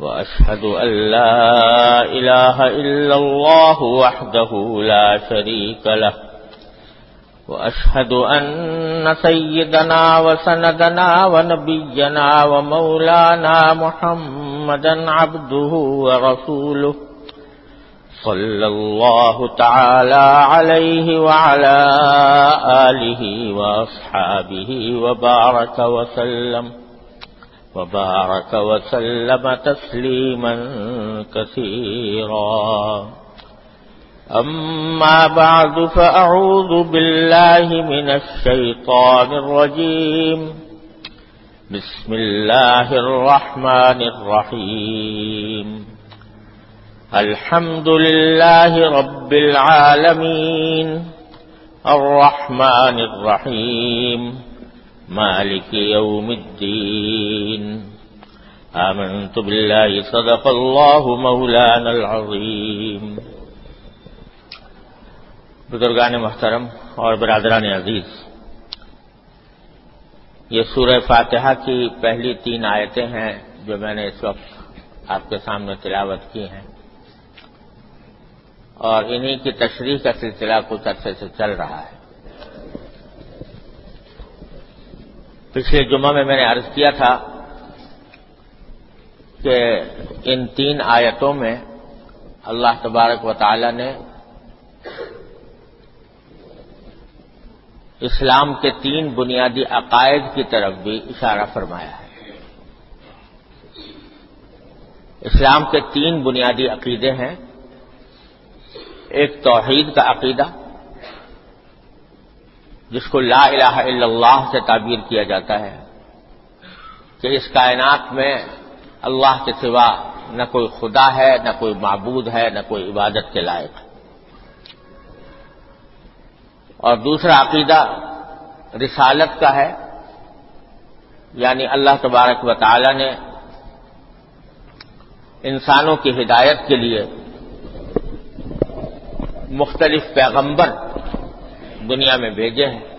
وأشهد أن لا إله إلا الله وحده لا شريك له. وأشهد أن سيدنا وسندنا ونبينا ومولانا محمدا عبده ورسوله. صلى الله تعالى عليه وعلى آله وأصحابه وبارك وسلم. وبارك وسلم تسليما كثيرا. أما بعد فأعوذ بالله من الشيطان الرجيم. بسم الله الرحمن الرحيم. الحمد لله رب العالمين. الرحمن الرحيم. مالك يوم الدين آمنت بالله صدق الله مولانا العظيم بزرگان محترم اور برادران عزیز، یہ سورہ فاتحہ کی پہلی تین آیتیں ہیں جو میں نے اس وقت آپ کے سامنے تلاوت کی ہیں۔ اور انہی کی تشریح کا سلسلہ کچھ عرصے سے چل رہا ہے۔ پچھلے جمعہ میں میں نے عرض کیا تھا کہ ان تین آیتوں میں اللہ تبارک و تعالی نے اسلام کے تین بنیادی عقائد کی طرف بھی اشارہ فرمایا ہے۔ اسلام کے تین بنیادی عقیدے ہیں۔ ایک توحید کا عقیدہ جس کو لا الہ الا اللہ سے تعبیر کیا جاتا ہے، کہ اس کائنات میں اللہ کے سوا نہ کوئی خدا ہے، نہ کوئی معبود ہے، نہ کوئی عبادت کے لائق۔ ہے اور دوسرا عقیدہ رسالت کا ہے یعنی اللہ تبارک و تعالی نے انسانوں کی ہدایت کے لیے مختلف پیغمبر دنیا میں بھیجے ہیں۔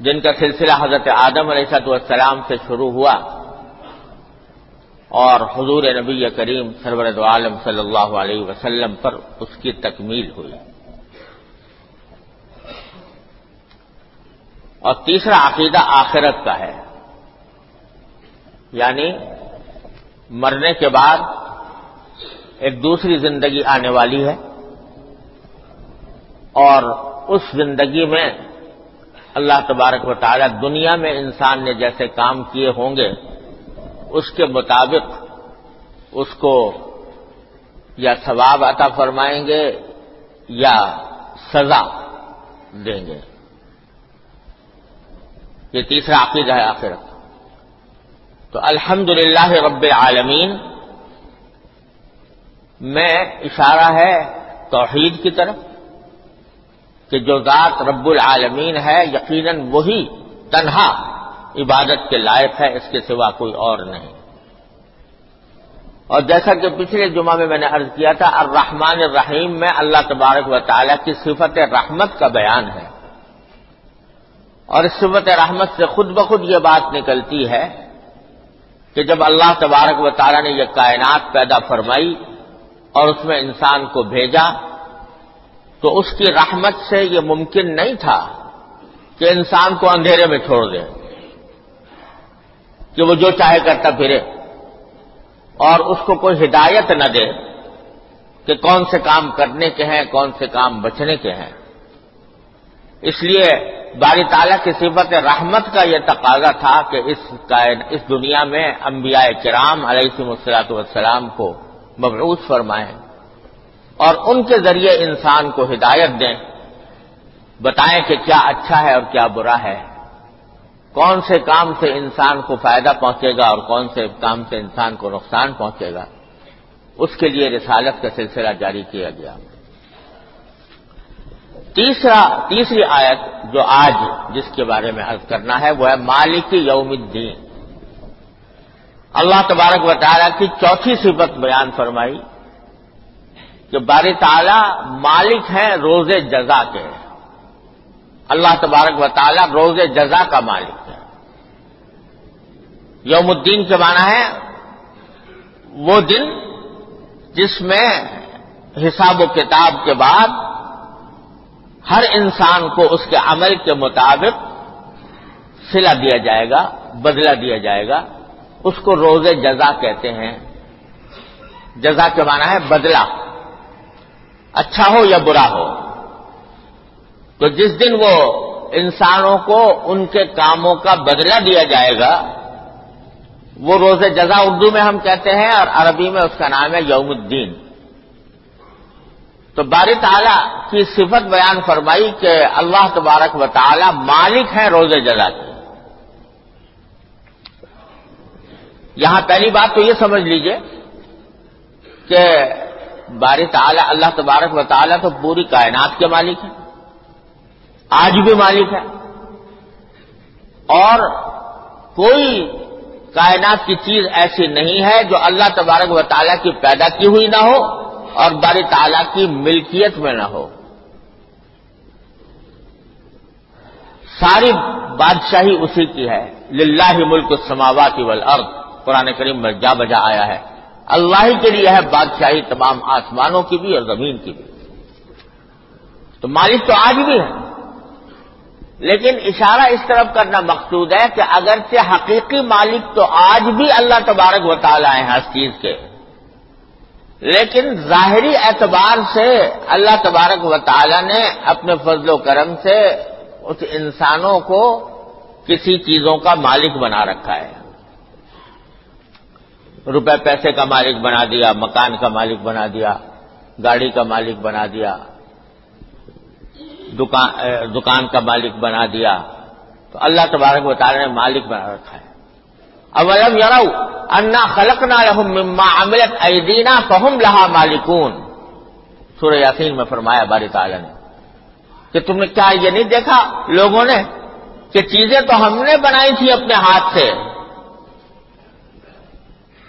جن کا سلسلہ حضرت آدم علیہ والسلام سے شروع ہوا اور حضور نبی کریم سرورد عالم صلی اللہ علیہ وسلم پر اس کی تکمیل ہوئی۔ اور تیسرا عقیدہ آخرت کا ہے۔ یعنی مرنے کے بعد ایک دوسری زندگی آنے والی ہے۔ اور اس زندگی میں اللہ تبارک و تعالی دنیا میں انسان نے جیسے کام کیے ہوں گے، اس کے مطابق اس کو یا ثواب عطا فرمائیں گے یا سزا دیں گے۔ یہ تیسرا عقیدہ ہے آخرت۔ تو الحمد رب العالمین، میں اشارہ ہے توحید کی طرف۔ کہ جو ذات رب العالمین ہے، یقیناً وہی تنہا عبادت کے لائق ہے، اس کے سوا کوئی اور نہیں۔ اور جیسا کہ پچھلے جمعہ میں میں نے عرض کیا تھا، الرحمن الرحیم میں اللہ تبارک و تعالیٰ کی صفت رحمت کا بیان ہے۔ اور اس صفت رحمت سے خود بخود یہ بات نکلتی ہے کہ جب اللہ تبارک و تعالیٰ نے یہ کائنات پیدا فرمائی اور اس میں انسان کو بھیجا تو اس کی رحمت سے یہ ممکن نہیں تھا کہ انسان کو اندھیرے میں چھوڑ دے، کہ وہ جو چاہے کرتا پھرے اور اس کو کوئی ہدایت نہ دے کہ کون سے کام کرنے کے ہیں، کون سے کام بچنے کے ہیں۔ اس لیے باری تعالیٰ کی صفت رحمت کا یہ تقاضا تھا کہ اس اس دنیا میں انبیاء کرام علیہ السلاط والسلام کو مبعوث فرمائیں۔ اور ان کے ذریعے انسان کو ہدایت دیں۔ بتائیں کہ کیا اچھا ہے اور کیا برا ہے۔ کون سے کام سے انسان کو فائدہ پہنچے گا اور کون سے کام سے انسان کو نقصان پہنچے گا۔ اس کے لیے رسالت کا سلسلہ جاری کیا گیا۔ تیسرا، تیسری آیت جو آج جس کے بارے میں عرض کرنا ہے، وہ ہے مالک یوم الدین۔ اللہ تبارک و تعالیٰ کی چوتھی صفت بیان فرمائی۔ کہ بار تعالیٰ مالک ہیں روز جزا کے۔ اللہ تبارک و تعالیٰ روز جزا کا مالک ہے یوم الدین کے معنی ہے وہ دن جس میں حساب و کتاب کے بعد ہر انسان کو اس کے عمل کے مطابق سلا دیا جائے گا، بدلہ دیا جائے گا۔ اس کو روز جزا کہتے ہیں۔ جزا کے معنی ہے بدلہ۔ اچھا ہو یا برا ہو؟ تو جس دن وہ انسانوں کو ان کے کاموں کا بدلہ دیا جائے گا، وہ روز جزا اردو میں ہم کہتے ہیں اور عربی میں اس کا نام ہے یوم الدین۔ تو بار تعالیٰ کی صفت بیان فرمائی کہ اللہ تبارک و تعالی مالک ہیں روز جزا کے۔ یہاں پہلی بات تو یہ سمجھ لیجیے کہ بار تعالی اللہ تبارک و تعالیٰ تو پوری کائنات کے مالک ہیں، آج بھی مالک ہے اور کوئی کائنات کی چیز ایسی نہیں ہے جو اللہ تبارک و تعالیٰ کی پیدا کی ہوئی نہ ہو اور بار تعالیٰ کی ملکیت میں نہ ہو۔ ساری بادشاہی اسی کی ہے، للہ ملک السماوات والارض۔ قرآن کریم میں جا بجا آیا ہے۔ اللہ ہی کے لیے ہے، بادشاہی تمام آسمانوں کی بھی اور زمین کی بھی۔ تو مالک تو آج بھی ہے۔ لیکن اشارہ اس طرف کرنا مقصود ہے کہ اگرچہ حقیقی مالک تو آج بھی اللہ تبارک و تعالیٰ ہیں ہر چیز کے، لیکن ظاہری اعتبار سے اللہ تبارک و تعالی نے اپنے فضل و کرم سے اس انسانوں کو کسی چیزوں کا مالک بنا رکھا ہے۔ روپے پیسے کا مالک بنا دیا، مکان کا مالک بنا دیا، گاڑی کا مالک بنا دیا، دکان کا مالک بنا دیا۔ تو اللہ تبارک و تعالی نے مالک بنا رکھا ہے۔ اولم یرو انا خلق نہ مما عملت ایدینا فہم لہا مالکون۔ سورہ یاسین میں فرمایا باری تعالیٰ نے کہ تم نے کیا یہ نہیں دیکھا لوگوں نے کہ چیزیں تو ہم نے بنائی تھی اپنے ہاتھ سے۔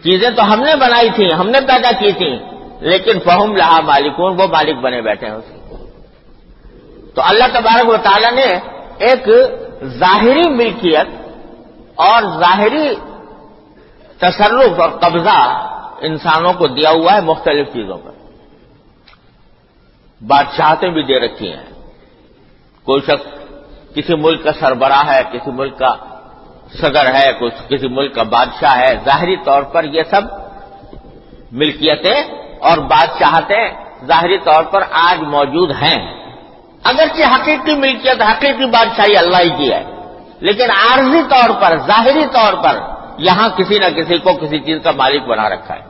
چیزیں تو ہم نے بنائی تھیں، ہم نے پیدا کی تھیں۔ لیکن فہم لہا مالکون، وہ مالک بنے بیٹھے ہیں اس تو اللہ تبارک و تعالیٰ نے ایک ظاہری ملکیت اور ظاہری تصرف اور قبضہ انسانوں کو دیا ہوا ہے مختلف چیزوں پر۔ بادشاہتیں بھی دے رکھی ہیں۔ کوئی شخص کسی ملک کا سربراہ ہے، کسی ملک کا صدر ہے کسی ملک کا بادشاہ ہے، ظاہری طور پر یہ سب ملکیتیں اور بادشاہتیں ظاہری طور پر آج موجود ہیں۔ اگرچہ حقیقی ملکیت، حقیقی بادشاہی اللہ ہی کی ہے، لیکن عارضی طور پر، ظاہری طور پر یہاں کسی نہ کسی کو کسی چیز کا مالک بنا رکھا ہے۔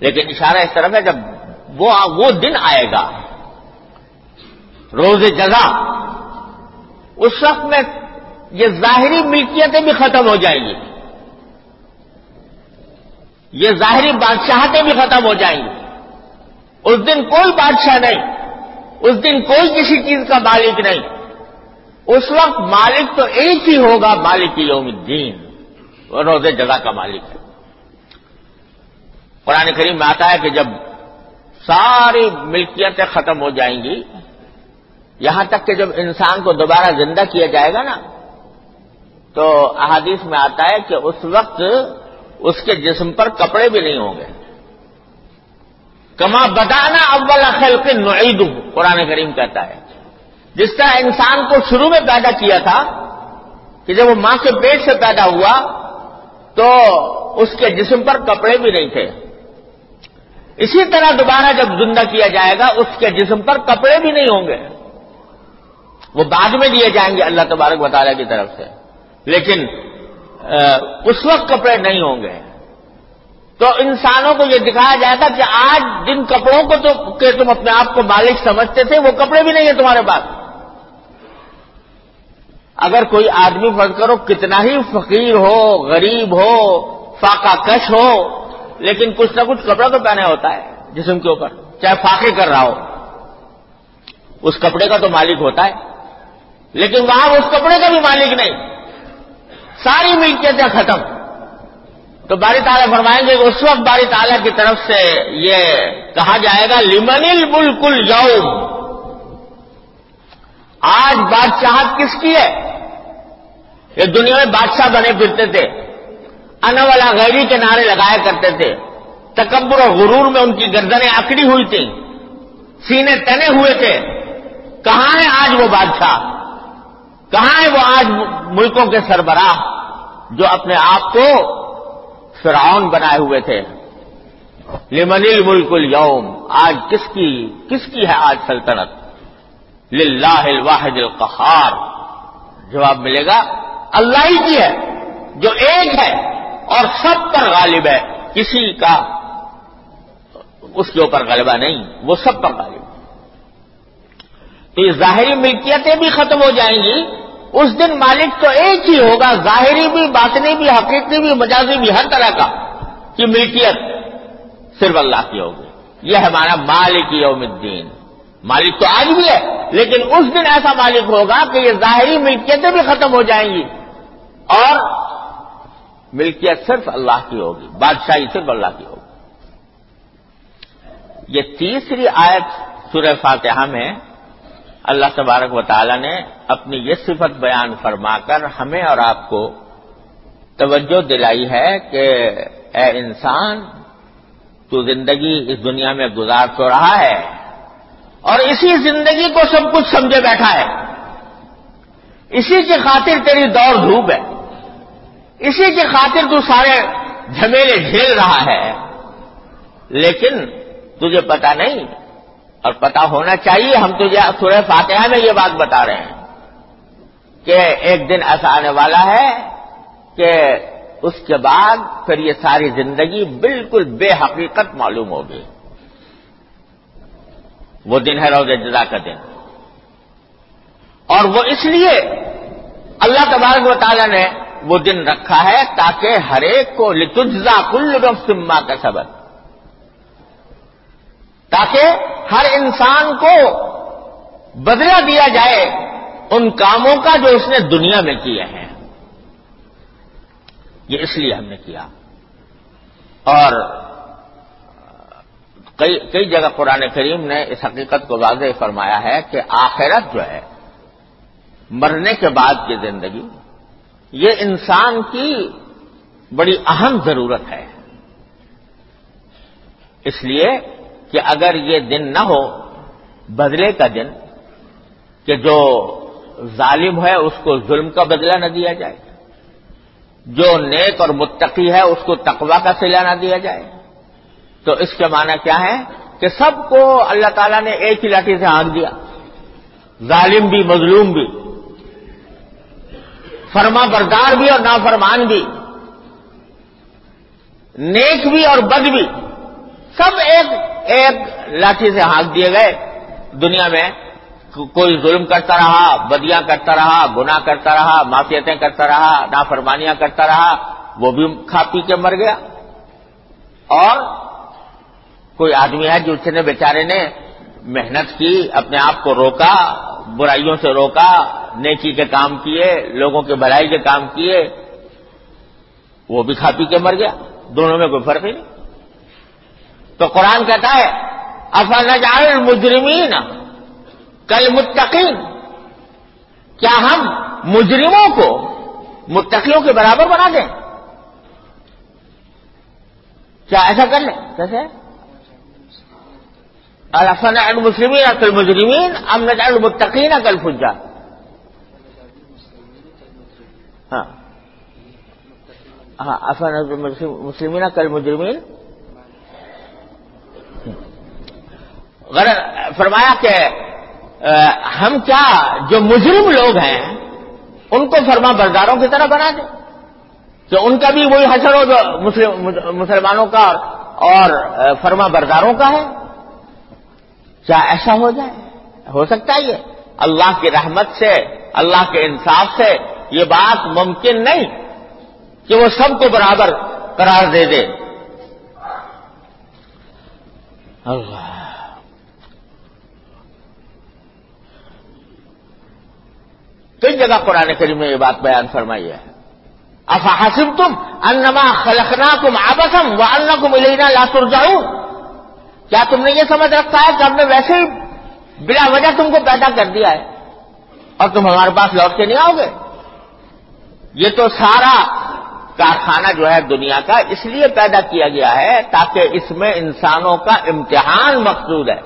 لیکن اشارہ اس طرف ہے، جب وہ وہ دن آئے گا، روز جزا، اس وقت میں یہ ظاہری ملکیتیں بھی ختم ہو جائیں گی۔ یہ ظاہری بادشاہتیں بھی ختم ہو جائیں گی۔ اس دن کوئی بادشاہ نہیں۔ اس دن کوئی کسی چیز کا مالک نہیں۔ اس وقت مالک تو ایک ہی ہوگا، مالک یوم الدین۔ وہ روزے جگہ کا مالک ہے۔ قرآن کریم میں آتا ہے کہ جب ساری ملکیتیں ختم ہو جائیں گی، یہاں تک کہ جب انسان کو دوبارہ زندہ کیا جائے گا نا تو احادیث میں آتا ہے کہ اس وقت اس کے جسم پر کپڑے بھی نہیں ہوں گے۔ کما بتانا اول خلق نعید قرآن کریم کہتا ہے۔ جس طرح انسان کو شروع میں پیدا کیا تھا کہ جب وہ ماں کے پیٹ سے پیدا ہوا تو اس کے جسم پر کپڑے بھی نہیں تھے۔ اسی طرح دوبارہ جب زندہ کیا جائے گا، اس کے جسم پر کپڑے بھی نہیں ہوں گے۔ وہ بعد میں دیے جائیں گے اللہ تبارک وطالعہ کی طرف سے۔ لیکن اس وقت کپڑے نہیں ہوں گے۔ تو انسانوں کو یہ دکھایا جائے گا کہ آج جن کپڑوں کو تو، کہ تم اپنے آپ کو مالک سمجھتے تھے، وہ کپڑے بھی نہیں ہیں تمہارے پاس۔ اگر کوئی آدمی فرض کرو، کتنا ہی فقیر ہو، غریب ہو، فاقہ کش ہو، لیکن کچھ نہ کچھ کپڑا تو پہنے ہوتا ہے جسم کے اوپر، چاہے فاقے کر رہا ہو۔ اس کپڑے کا تو مالک ہوتا ہے، لیکن وہاں اس کپڑے کا بھی مالک نہیں۔ ساری ملکیتیں ختم۔ تو باری تعالیٰ فرمائیں گے کہ اس وقت باری تعالیٰ کی طرف سے یہ کہا جائے گا لمن بالکل یوم آج بادشاہت کس کی ہے؟ یہ دنیا میں بادشاہ بنے پھرتے تھے۔ والا غیری کے نعرے لگایا کرتے تھے۔ تکبر اور غرور میں ان کی گردنیں اکڑی ہوئی تھیں۔ سینے تنے ہوئے تھے۔ کہاں ہے آج وہ بادشاہ؟ کہاں ہے وہ آج ملکوں کے سربراہ جو اپنے آپ کو فرعون بنائے ہوئے تھے؟ لمن الملک اليوم، آج کس کی کس کی ہے آج سلطنت؟ للہ الواحد القہار۔ جواب ملے گا، اللہ ہی کی ہے، جو ایک ہے اور سب پر غالب ہے۔ کسی کا اس کے اوپر غلبہ نہیں، وہ سب پر غالب۔ ہے تو یہ ظاہری ملکیتیں بھی ختم ہو جائیں گی اس دن مالک تو ایک ہی ہوگا، ظاہری بھی، باطنی بھی حقیقی بھی، مجازی بھی، ہر طرح کا کہ ملکیت صرف اللہ کی ہوگی۔ یہ ہمارا مالک یوم الدین۔ مالک تو آج بھی ہے، لیکن اس دن ایسا مالک ہوگا کہ یہ ظاہری ملکیتیں بھی ختم ہو جائیں گی۔ اور ملکیت صرف اللہ کی ہوگی، بادشاہی صرف اللہ کی ہوگی۔ یہ تیسری آیت سورہ فاتحہ میں اللہ تبارک و تعالی نے اپنی یہ صفت بیان فرما کر ہمیں اور آپ کو توجہ دلائی ہے کہ اے انسان، تو زندگی اس دنیا میں گزار تو رہا ہے اور اسی زندگی کو سب کچھ سمجھے بیٹھا ہے۔ اسی کی خاطر تیری دور دھوپ ہے۔ اسی کی خاطر تو سارے جھمیلے جھیل رہا ہے۔ لیکن تجھے پتا نہیں اور پتا ہونا چاہیے، ہم تجھے سورہ فاتحہ میں یہ بات بتا رہے ہیں کہ ایک دن ایسا آنے والا ہے کہ اس کے بعد پھر یہ ساری زندگی بالکل بے حقیقت معلوم ہوگی۔ وہ دن ہے روز جزا کا دن۔ اور وہ اس لیے اللہ تبارک و تعالیٰ نے وہ دن رکھا ہے تاکہ ہر ایک کو لتجزا کل رفما کا سبب تاکہ ہر انسان کو بدلا دیا جائے ان کاموں کا جو اس نے دنیا میں کیے ہیں یہ اس لیے ہم نے کیا۔ اور کئی کئی جگہ قرآن کریم نے اس حقیقت کو واضح فرمایا ہے کہ آخرت جو ہے، مرنے کے بعد کی زندگی، یہ انسان کی بڑی اہم ضرورت ہے۔ اس لیے کہ اگر یہ دن نہ ہو، بدلے کا دن، کہ جو ظالم ہے اس کو ظلم کا بدلہ نہ دیا جائے، جو نیک اور متقی ہے اس کو تقوا کا سلا نہ دیا جائے۔ تو اس کے معنی کیا ہے؟ کہ سب کو اللہ تعالیٰ نے ایک ہی لاٹھی سے ہانک دیا۔ ظالم بھی، مظلوم بھی فرما بردار بھی اور نافرمان بھی، نیک بھی اور بد بھی۔ سب ایک ایک لاٹھی سے ہانک دیے گئے۔ دنیا میں کوئی ظلم کرتا رہا، بدیاں کرتا رہا، گناہ کرتا رہا، معافیتیں کرتا رہا، نافرمانیاں کرتا رہا، وہ بھی کھا پی کے مر گیا۔ اور کوئی آدمی ہے جس نے بیچارے نے محنت کی، اپنے آپ کو روکا، برائیوں سے روکا، نیکی کے کام کیے، لوگوں کے بھلائی کے کام کیے، وہ بھی کھا پی کے مر گیا۔ دونوں میں کوئی فرق ہی نہیں۔ تو قرآن کہتا ہے افن المجرمین کل متقین کیا ہم مجرموں کو متقیوں کے برابر بنا دیں؟ کیا ایسا کر لیں؟ کیسے؟ افن المسلمین کل مجرمین ام نجعل المتقین کل فجا ہاں۔ ہاں افن المسلمین کل مجرمین فرمایا کہ ہم کیا جو مجرم لوگ ہیں، ان کو فرما برداروں کی طرح بنا دیں؟ کہ ان کا بھی وہی حشر ہو جو مسلمانوں کا اور فرما برداروں کا ہے۔ کیا ایسا ہو جائے؟ ہو سکتا ہے یہ؟ اللہ کی رحمت سے، اللہ کے انصاف سے یہ بات ممکن نہیں کہ وہ سب کو برابر قرار دے دے۔ اللہ۔ کئی جگہ قرآن کریم میں یہ بات بیان فرمائی ہے۔ افا حسب تم انما خلقنا کم آبسم و ان کو ملینا لاتر جاؤ کیا تم نے یہ سمجھ رکھا ہے کہ ہم نے ویسے ہی بلا وجہ تم کو پیدا کر دیا ہے اور تم ہمارے پاس لوٹ کے نہیں آؤ گے؟ یہ تو سارا کارخانہ جو ہے دنیا کا اس لیے پیدا کیا گیا ہے تاکہ اس میں انسانوں کا امتحان مقصود ہے۔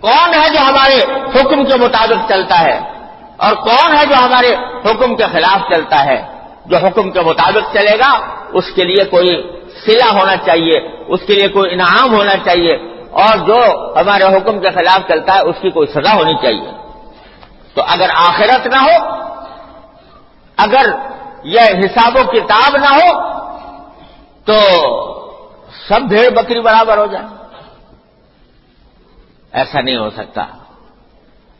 کون ہے جو ہمارے حکم کے مطابق چلتا ہے؟ اور کون ہے جو ہمارے حکم کے خلاف چلتا ہے؟ جو حکم کے مطابق چلے گا، اس کے لیے کوئی سلا ہونا چاہیے، اس کے لیے کوئی انعام ہونا چاہیے، اور جو ہمارے حکم کے خلاف چلتا ہے، اس کی کوئی سزا ہونی چاہیے۔ تو اگر آخرت نہ ہو، اگر یہ حساب و کتاب نہ ہو، تو سب بھیڑ بکری برابر ہو جائے۔ ایسا نہیں ہو سکتا،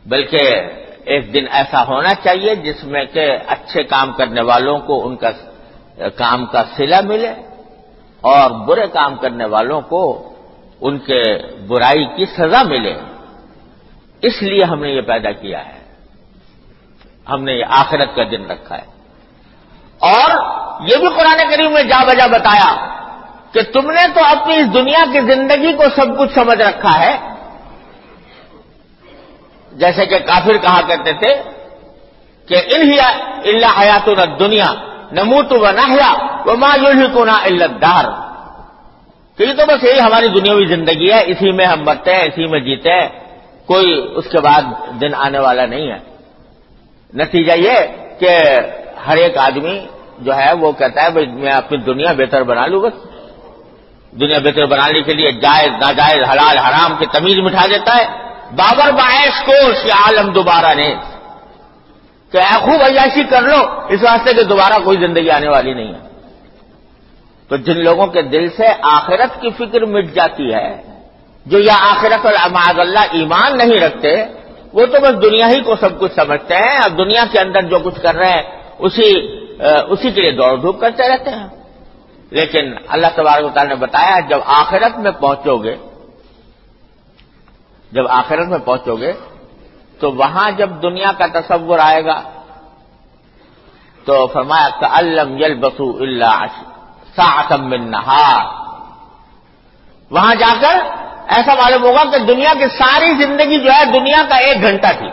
بلکہ ایک دن ایسا ہونا چاہیے جس میں کہ اچھے کام کرنے والوں کو ان کا کام کا سلا ملے اور برے کام کرنے والوں کو ان کے برائی کی سزا ملے۔ اس لیے ہم نے یہ پیدا کیا ہے۔ ہم نے یہ آخرت کا دن رکھا ہے۔ اور یہ بھی قرآن کریم میں جا بجا بتایا کہ تم نے تو اپنی اس دنیا کی زندگی کو سب کچھ سمجھ رکھا ہے۔ جیسے کہ کافر کہا کرتے تھے کہ انہیا اللہ حیات دنیا نموت و نہیا وہ ماں یوں کو نہ دار کہ یہ تو بس یہی ہماری دنیاوی زندگی ہے، اسی میں ہم مرتے ہیں، اسی میں جیتے ہیں، کوئی اس کے بعد دن آنے والا نہیں ہے۔ نتیجہ یہ کہ ہر ایک آدمی جو ہے وہ کہتا ہے، بھائی، میں اپنی دنیا بہتر بنا لوں بس۔ دنیا بہتر بنانے کے لیے جائز، ناجائز، حلال، حرام کی تمیز مٹھا دیتا ہے۔ بابر باعث کو عالم دوبارہ نے۔ کہ خوب عیاشی کر لو، اس واسطے کہ دوبارہ کوئی زندگی آنے والی نہیں ہے۔ تو جن لوگوں کے دل سے آخرت کی فکر مٹ جاتی ہے، جو یا آخرت اور اللہ ایمان نہیں رکھتے، وہ تو بس دنیا ہی کو سب کچھ سمجھتے ہیں، اور دنیا کے اندر جو کچھ کر رہے ہیں، اسی اسی کے لیے دوڑ دھوپ کرتے رہتے ہیں۔ لیکن اللہ تبارک تعالیٰ نے بتایا جب آخرت میں پہنچو گے جب آخرت میں پہنچو گے، تو وہاں جب دنیا کا تصور آئے گا، تو فرمایا کہ الم یل بسو اللہ ساتم نہار وہاں جا کر ایسا معلوم ہوگا کہ دنیا کی ساری زندگی جو ہے، دنیا کا ایک گھنٹہ تھی۔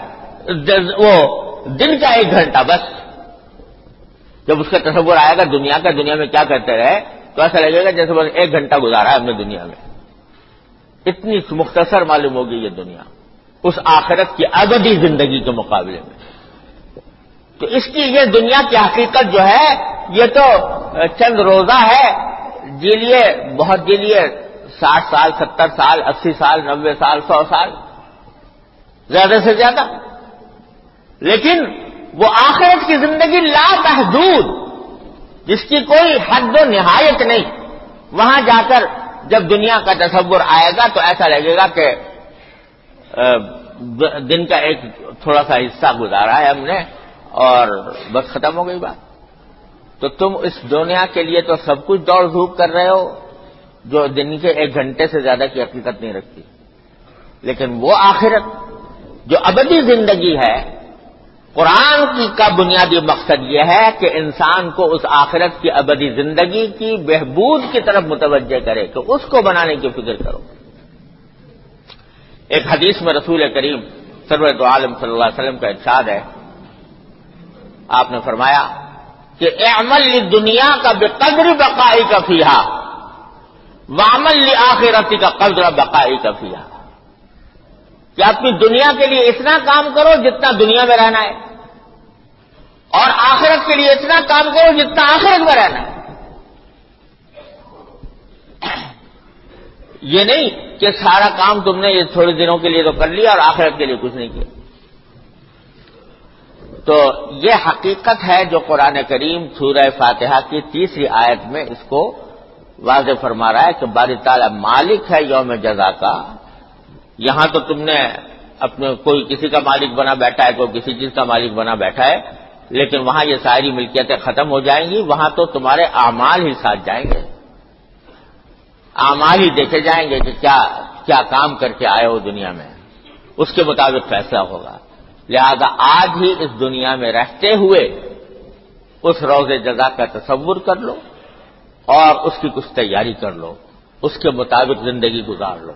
وہ دن کا ایک گھنٹہ بس۔ جب اس کا تصور آئے گا، دنیا کا، دنیا میں کیا کرتے رہے، تو ایسا لگے گا جیسے بس ایک گھنٹہ گزارا ہے ہم نے دنیا میں۔ اتنی مختصر معلوم ہوگی یہ دنیا، اس آخرت کی ابدی زندگی کے مقابلے میں۔ تو اس کی یہ دنیا کی حقیقت جو ہے، یہ تو چند روزہ ہے جی لیے بہت جی لیے ساٹھ سال، ستر سال، اسی سال نبے سال، سو سال، زیادہ سے زیادہ۔ لیکن وہ آخرت کی زندگی لا محدود جس کی کوئی حد و نہایت نہیں، وہاں جا کر جب دنیا کا تصور آئے گا تو ایسا لگے گا کہ دن کا ایک تھوڑا سا حصہ گزارا ہے ہم نے اور بس ختم ہو گئی بات۔ تو تم اس دنیا کے لیے تو سب کچھ دوڑ دھوپ کر رہے ہو، جو دن کے ایک گھنٹے سے زیادہ کی حقیقت نہیں رکھتی۔ لیکن وہ آخرت جو ابدی زندگی ہے قرآن کی کا بنیادی مقصد یہ ہے کہ انسان کو اس آخرت کی ابدی زندگی کی بہبود کی طرف متوجہ کرے، کہ اس کو بنانے کی فکر کرو۔ ایک حدیث میں رسول کریم سرورت عالم صلی اللہ علیہ وسلم کا ارشاد ہے۔ آپ نے فرمایا کہ عمل دنیا کا بے قدر بقائی کا فیحا وامل آخرتی کا قدر بقائی کا فیحا کہ اپنی دنیا کے لیے اتنا کام کرو جتنا دنیا میں رہنا ہے اور آخرت کے لیے اتنا کام کرو جتنا آخرت میں رہنا ہے۔ یہ نہیں کہ سارا کام تم نے یہ تھوڑے دنوں کے لیے تو کر لیا اور آخرت کے لیے کچھ نہیں کیا۔ تو یہ حقیقت ہے جو قرآن کریم سورہ فاتحہ کی تیسری آیت میں اس کو واضح فرما رہا ہے کہ باری تعالیٰ مالک ہے یوم جزا کا۔ یہاں تو تم نے اپنے کوئی کسی کا مالک بنا بیٹھا ہے، کوئی کسی چیز کا مالک بنا بیٹھا ہے، لیکن وہاں یہ ساری ملکیتیں ختم ہو جائیں گی، وہاں تو تمہارے اعمال ہی ساتھ جائیں گے۔ اعمال ہی دیکھے جائیں گے کہ کیا کیا کام کر کے آئے ہو دنیا میں۔ اس کے مطابق فیصلہ ہوگا۔ لہذا آج ہی اس دنیا میں رہتے ہوئے اس روز جزا کا تصور کر لو اور اس کی کچھ تیاری کر لو۔ اس کے مطابق زندگی گزار لو۔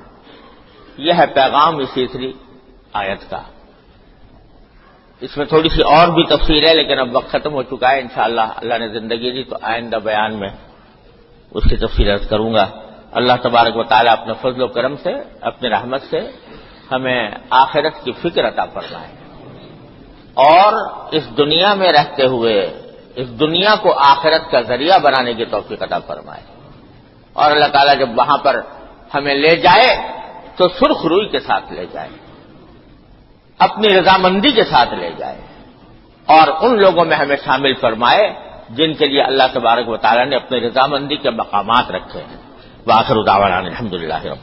یہ ہے پیغام اس تیسری آیت کا۔ اس میں تھوڑی سی اور بھی تفصیل ہے، لیکن اب وقت ختم ہو چکا ہے، انشاءاللہ اللہ نے زندگی دی تو آئندہ بیان میں اس کی تفصیل کروں گا۔ اللہ تبارک و تعالیٰ اپنے فضل و کرم سے اپنے رحمت سے ہمیں آخرت کی فکر عطا فرمائے۔ اور اس دنیا میں رہتے ہوئے، اس دنیا کو آخرت کا ذریعہ بنانے کی توفیق عطا فرمائے۔ اور اللہ تعالیٰ جب وہاں پر ہمیں لے جائے تو سرخ روئی کے ساتھ لے جائے، اپنی رضامندی کے ساتھ لے جائے۔ اور ان لوگوں میں ہمیں شامل فرمائے جن کے لیے اللہ تبارک و تعالیٰ نے اپنی رضامندی کے مقامات رکھے ہیں۔ باخر الحمد للہ رب